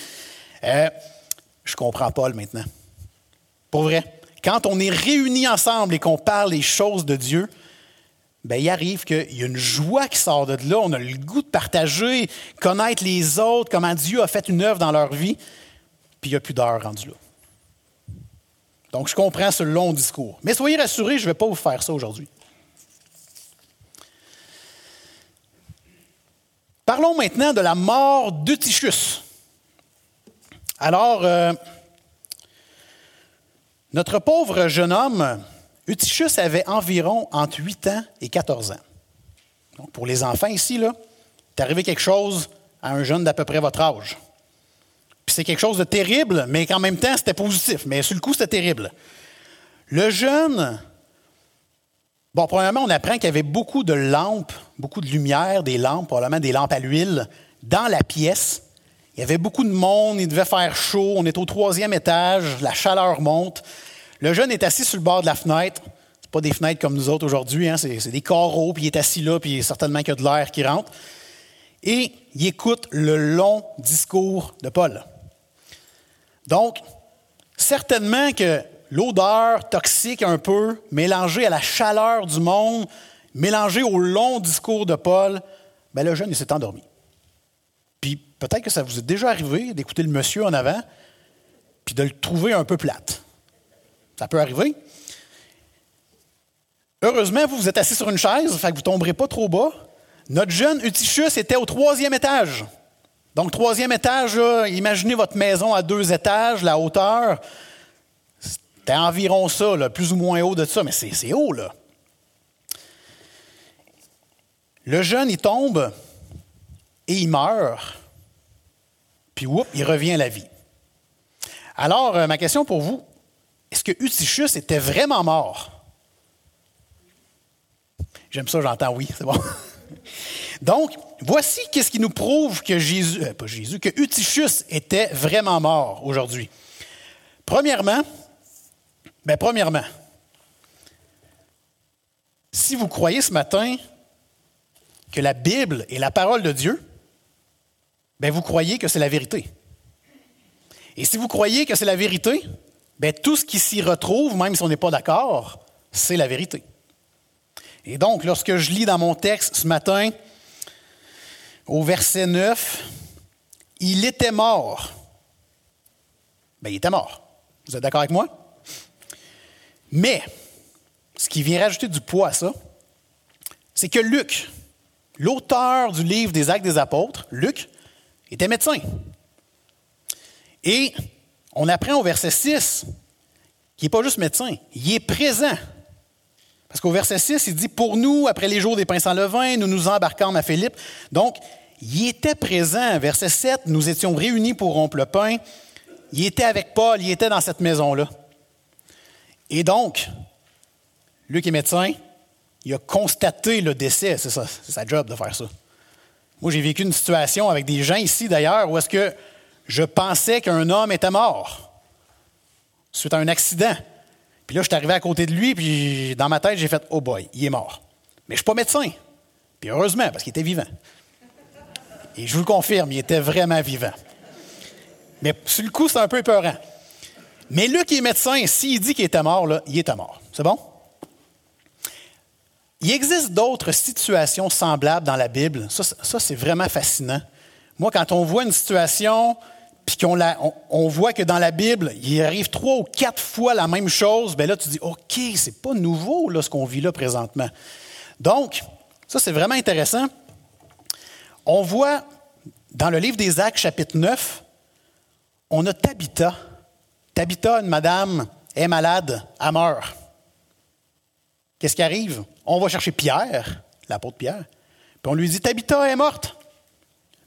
Euh, je comprends Paul maintenant. Pour vrai. Quand on est réunis ensemble et qu'on parle des choses de Dieu, ben, il arrive qu'il y a une joie qui sort de là. On a le goût de partager, connaître les autres, comment Dieu a fait une œuvre dans leur vie. Puis il n'y a plus d'heure rendu là. Donc, je comprends ce long discours. Mais soyez rassurés, je ne vais pas vous faire ça aujourd'hui. Parlons maintenant de la mort d'Eutychus. Alors, euh, notre pauvre jeune homme, Eutychus, avait environ entre 8 ans et 14 ans. Donc, pour les enfants ici, là, est arrivé quelque chose à un jeune d'à peu près votre âge. C'est quelque chose de terrible, mais qu'en même temps, c'était positif. Mais sur le coup, c'était terrible. Le jeune, bon, premièrement, on apprend qu'il y avait beaucoup de lampes, beaucoup de lumière, des lampes, probablement des lampes à l'huile, dans la pièce. Il y avait beaucoup de monde, il devait faire chaud, on est au troisième étage, la chaleur monte. Le jeune est assis sur le bord de la fenêtre. C'est pas des fenêtres comme nous autres aujourd'hui, hein, c'est, c'est des carreaux, puis il est assis là, puis certainement qu'il y a de l'air qui rentre. Et il écoute le long discours de Paul. Donc, certainement que l'odeur toxique un peu, mélangée à la chaleur du monde, mélangée au long discours de Paul, ben le jeune, s'est endormi. Puis peut-être que ça vous est déjà arrivé d'écouter le monsieur en avant, puis de le trouver un peu plate. Ça peut arriver. Heureusement, vous, vous êtes assis sur une chaise, fait que vous ne tomberez pas trop bas. Notre jeune Utichus était au troisième étage. Donc, troisième étage, imaginez votre maison à deux étages, la hauteur. C'était environ ça, plus ou moins haut de ça, mais c'est haut, là. Le jeune, il tombe et il meurt. Puis, whoop, il revient à la vie. Alors, euh, ma question pour vous, est-ce que Utichus était vraiment mort? J'aime ça, j'entends oui, c'est bon. Donc, voici qu'est-ce qui nous prouve que Jésus, euh, pas Jésus, que Utichus était vraiment mort aujourd'hui. Premièrement, ben premièrement, si vous croyez ce matin que la Bible est la parole de Dieu, ben vous croyez que c'est la vérité. Et si vous croyez que c'est la vérité, ben tout ce qui s'y retrouve, même si on n'est pas d'accord, c'est la vérité. Et donc, lorsque je lis dans mon texte ce matin, au verset 9, il était mort. Ben, il était mort. Vous êtes d'accord avec moi? Mais, ce qui vient rajouter du poids à ça, c'est que Luc, l'auteur du livre des Actes des Apôtres, Luc, était médecin. Et on apprend au verset 6 qu'il n'est pas juste médecin, il est présent. Parce qu'au verset 6, il dit Pour nous, après les jours des pains sans levain, nous nous embarquâmes à Philippe. Donc, il était présent. Verset 7, nous étions réunis pour rompre le pain. Il était avec Paul, il était dans cette maison-là. Et donc, Luc est médecin, il a constaté le décès. C'est ça, c'est sa job de faire ça. Moi, j'ai vécu une situation avec des gens ici, d'ailleurs, où est-ce que je pensais qu'un homme était mort suite à un accident. Puis là, je suis arrivé à côté de lui, puis dans ma tête, j'ai fait Oh boy, il est mort. Mais je ne suis pas médecin. Puis heureusement, parce qu'il était vivant. Et je vous le confirme, il était vraiment vivant. Mais sur le coup, c'est un peu épeurant. Mais Luc qui est médecin, s'il dit qu'il était mort, là, il était mort. C'est bon? Il existe d'autres situations semblables dans la Bible. Ça, c'est vraiment fascinant. Moi, quand on voit une situation, puis qu'on on, voit que dans la Bible, il arrive trois ou quatre fois la même chose, bien là, tu dis, OK, c'est pas nouveau là, ce qu'on vit là présentement. Donc, ça, c'est vraiment intéressant. On voit dans le livre des Actes, chapitre 9, on a Tabitha. Tabitha, une madame, est malade, elle meurt. Qu'est-ce qui arrive? On va chercher Pierre, l'apôtre Pierre, puis on lui dit Tabitha est morte.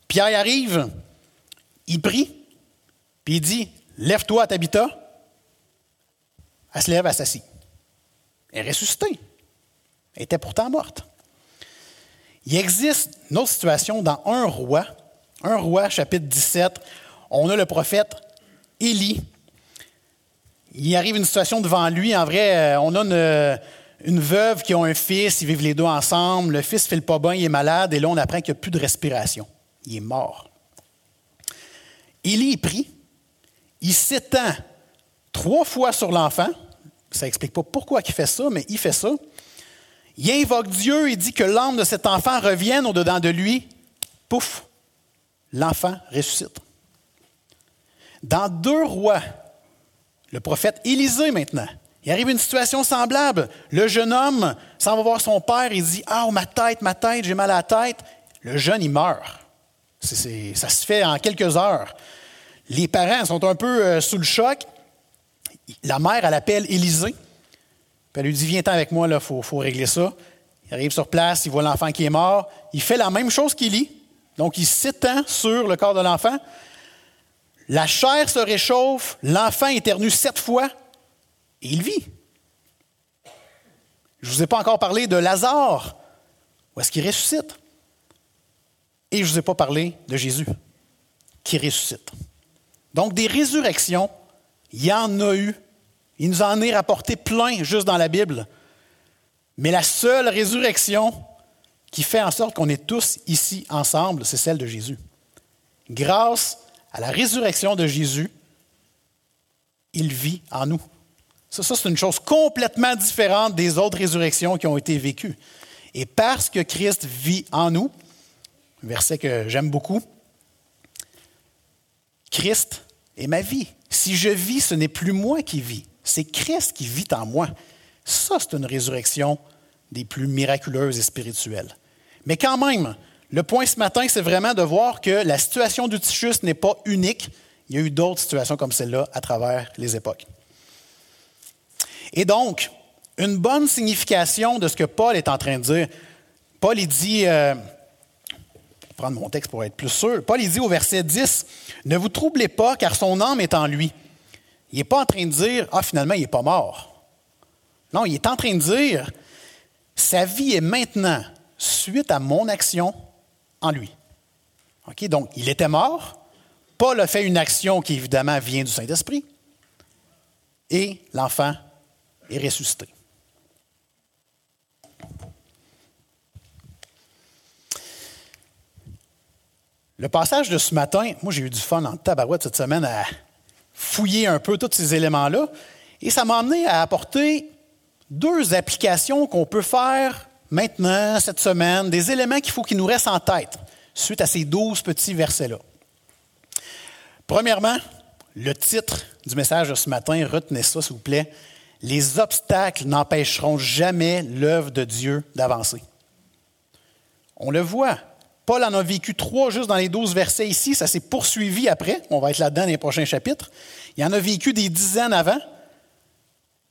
Pierre arrive, il prie, puis il dit Lève-toi, Tabitha. Elle se lève, elle s'assit. Elle est ressuscitée. Elle était pourtant morte. Il existe une autre situation dans un roi, un roi, chapitre 17. On a le prophète Élie. Il arrive une situation devant lui. En vrai, euh, on a une, veuve qui a un fils, ils vivent les deux ensemble. Le fils ne fait le pas bien, il est malade, et là, on apprend qu'il n'y a plus de respiration. Il est mort. Élie prie, il s'étend trois fois sur l'enfant. Ça n'explique pas pourquoi il fait ça, mais il fait ça. Il invoque Dieu, il dit que l'âme de cet enfant revienne au-dedans de lui. Pouf, l'enfant ressuscite. Dans deux rois, le prophète Élisée maintenant, il arrive une situation semblable. Le jeune homme s'en va voir son père, il dit Ah, ma tête, ma tête, j'ai mal à la tête. Le jeune, il meurt. ça se fait en quelques heures. Les parents sont un peu euh, sous le choc. La mère, elle appelle Élisée. Puis elle lui dit Viens-t'en avec moi, il faut, faut, régler ça. Il arrive sur place, il voit l'enfant qui est mort. Il fait la même chose qu'Élie. Donc, il s'étend sur le corps de l'enfant. La chair se réchauffe, l'enfant éternue sept fois et il vit. Je ne vous ai pas encore parlé de Lazare. Où est-ce qu'il ressuscite? Et je ne vous ai pas parlé de Jésus, qui ressuscite. Donc, des résurrections, il y en a eu. Il nous en est rapporté plein juste dans la Bible. Mais la seule résurrection qui fait en sorte qu'on est tous ici ensemble, c'est celle de Jésus. Grâce à la résurrection de Jésus, il vit en nous. Ça, c'est une chose complètement différente des autres résurrections qui ont été vécues. Et parce que Christ vit en nous, verset que j'aime beaucoup, Christ est ma vie. Si je vis, ce n'est plus moi qui vis, c'est Christ qui vit en moi. Ça, c'est une résurrection des plus miraculeuses et spirituelles. Mais quand même, le point ce matin, c'est vraiment de voir que la situation du Tichus n'est pas unique. Il y a eu d'autres situations comme celle-là à travers les époques. Et donc, une bonne signification de ce que Paul est en train de dire. Paul, il dit, euh, prendre mon texte pour être plus sûr. Paul, il dit au verset 10, Ne vous troublez pas, car son âme est en lui. Il n'est pas en train de dire, Ah, finalement, il n'est pas mort. Non, il est en train de dire, Sa vie est maintenant suite à mon action en lui. OK? Donc, il était mort. Paul a fait une action qui, évidemment, vient du Saint-Esprit. Et l'enfant est ressuscité. Le passage de ce matin, moi j'ai eu du fun en tabarouette cette semaine à fouiller un peu tous ces éléments-là, et ça m'a amené à apporter deux applications qu'on peut faire maintenant, cette semaine, des éléments qu'il faut qu'ils nous restent en tête suite à ces douze petits versets-là. Premièrement, le titre du message de ce matin, retenez ça s'il vous plaît, Les obstacles n'empêcheront jamais l'œuvre de Dieu d'avancer. On le voit, Paul en a vécu trois juste dans les douze versets ici. Ça s'est poursuivi après. On va être là-dedans dans les prochains chapitres. Il en a vécu des dizaines avant.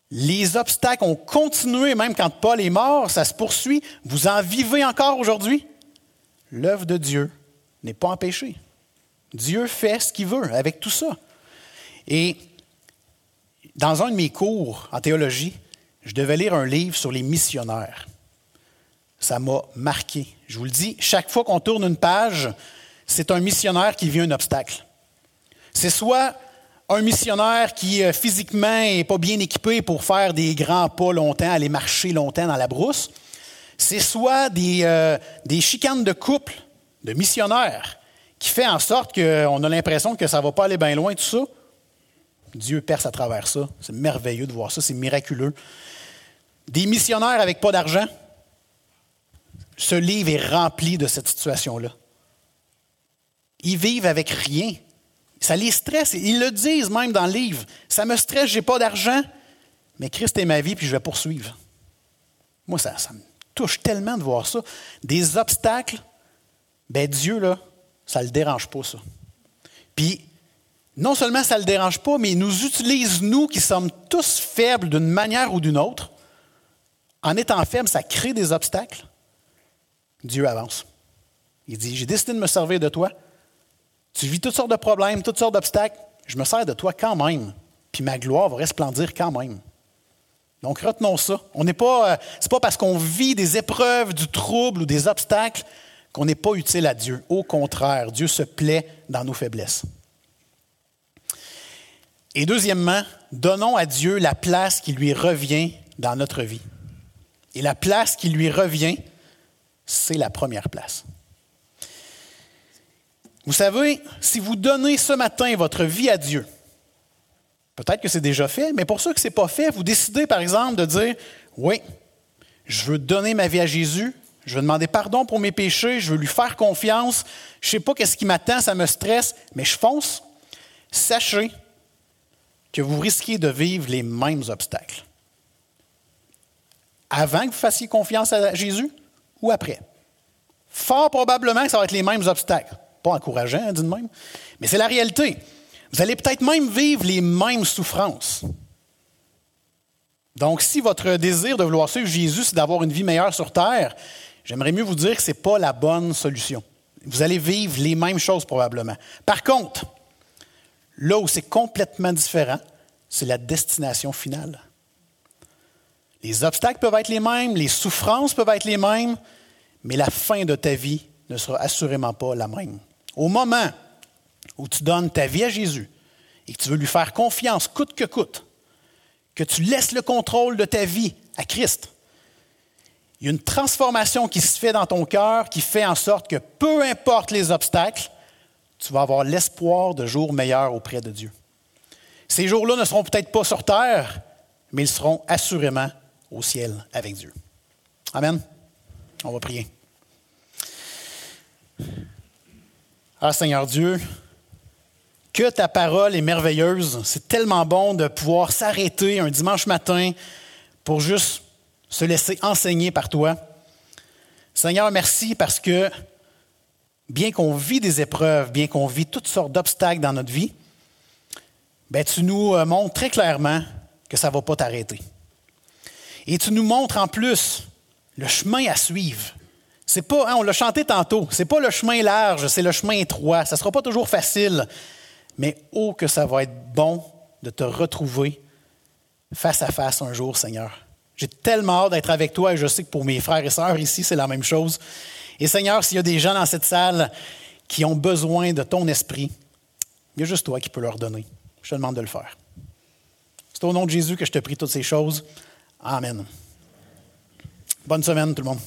Les obstacles ont continué même quand Paul est mort. Ça se poursuit. Vous en vivez encore aujourd'hui. L'œuvre de Dieu n'est pas empêchée. Dieu fait ce qu'il veut avec tout ça. Et dans un de mes cours en théologie, je devais lire un livre sur les missionnaires ça m'a marqué. Je vous le dis, chaque fois qu'on tourne une page, c'est un missionnaire qui vit un obstacle. C'est soit un missionnaire qui euh, physiquement n'est pas bien équipé pour faire des grands pas longtemps, aller marcher longtemps dans la brousse. C'est soit des, euh, chicanes de couple, de missionnaires, qui fait en sorte qu'on a l'impression que ça ne va pas aller bien loin, tout ça. Dieu perce à travers ça. C'est merveilleux de voir ça, c'est miraculeux. Des missionnaires avec pas d'argent, ce livre est rempli de cette situation-là. Ils vivent avec rien. Ça les stresse. Ils le disent même dans le livre. Ça me stresse, j'ai pas d'argent, mais Christ est ma vie, puis je vais poursuivre. Moi, ça, ça me touche tellement de voir ça. Des obstacles, ben Dieu, là, ça ne le dérange pas, ça. Puis, non seulement ça ne le dérange pas, mais il nous utilise, nous, qui sommes tous faibles d'une manière ou d'une autre. En étant faibles, ça crée des obstacles. Dieu avance. Il dit, j'ai décidé de me servir de toi. Tu vis toutes sortes de problèmes, toutes sortes d'obstacles. Je me sers de toi quand même. Puis ma gloire va resplendir quand même. Donc retenons ça. On n'est pas, euh, c'est pas parce qu'on vit des épreuves, du trouble ou des obstacles qu'on n'est pas utile à Dieu. Au contraire, Dieu se plaît dans nos faiblesses. Et deuxièmement, donnons à Dieu la place qui lui revient dans notre vie. Et la place qui lui revient, c'est la première place. Vous savez, si vous donnez ce matin votre vie à Dieu, peut-être que c'est déjà fait, mais pour ceux que ce n'est pas fait, vous décidez par exemple de dire, oui, je veux donner ma vie à Jésus, je veux demander pardon pour mes péchés, je veux lui faire confiance, je ne sais pas qu'est-ce qui m'attend, ça me stresse, mais je fonce. Sachez que vous risquez de vivre les mêmes obstacles. Avant que vous fassiez confiance à Jésus, ou après. Fort probablement que ça va être les mêmes obstacles. Pas encourageant, hein, dit de même, mais c'est la réalité. Vous allez peut-être même vivre les mêmes souffrances. Donc, si votre désir de vouloir suivre Jésus, c'est d'avoir une vie meilleure sur terre, j'aimerais mieux vous dire que ce n'est pas la bonne solution. Vous allez vivre les mêmes choses probablement. Par contre, là où c'est complètement différent, c'est la destination finale. Les obstacles peuvent être les mêmes, les souffrances peuvent être les mêmes, mais la fin de ta vie ne sera assurément pas la même. Au moment où tu donnes ta vie à Jésus et que tu veux lui faire confiance coûte que coûte, que tu laisses le contrôle de ta vie à Christ, il y a une transformation qui se fait dans ton cœur qui fait en sorte que peu importe les obstacles, tu vas avoir l'espoir de jours meilleurs auprès de Dieu. Ces jours-là ne seront peut-être pas sur terre, mais ils seront assurément au ciel avec Dieu. Amen. On va prier. Ah Seigneur Dieu, que ta parole est merveilleuse. C'est tellement bon de pouvoir s'arrêter un dimanche matin pour juste se laisser enseigner par toi. Seigneur, merci parce que bien qu'on vit des épreuves, bien qu'on vit toutes sortes d'obstacles dans notre vie, ben, tu nous euh, montres très clairement que ça ne va pas t'arrêter. Et tu nous montres en plus le chemin à suivre. C'est pas, hein, on l'a chanté tantôt, c'est pas le chemin large, c'est le chemin étroit. Ça sera pas toujours facile, mais oh que ça va être bon de te retrouver face à face un jour, Seigneur. J'ai tellement hâte d'être avec toi et je sais que pour mes frères et sœurs ici, c'est la même chose. Et Seigneur, s'il y a des gens dans cette salle qui ont besoin de ton esprit, il y a juste toi qui peux leur donner. Je te demande de le faire. C'est au nom de Jésus que je te prie toutes ces choses. Amen. Bonne semaine tout le monde.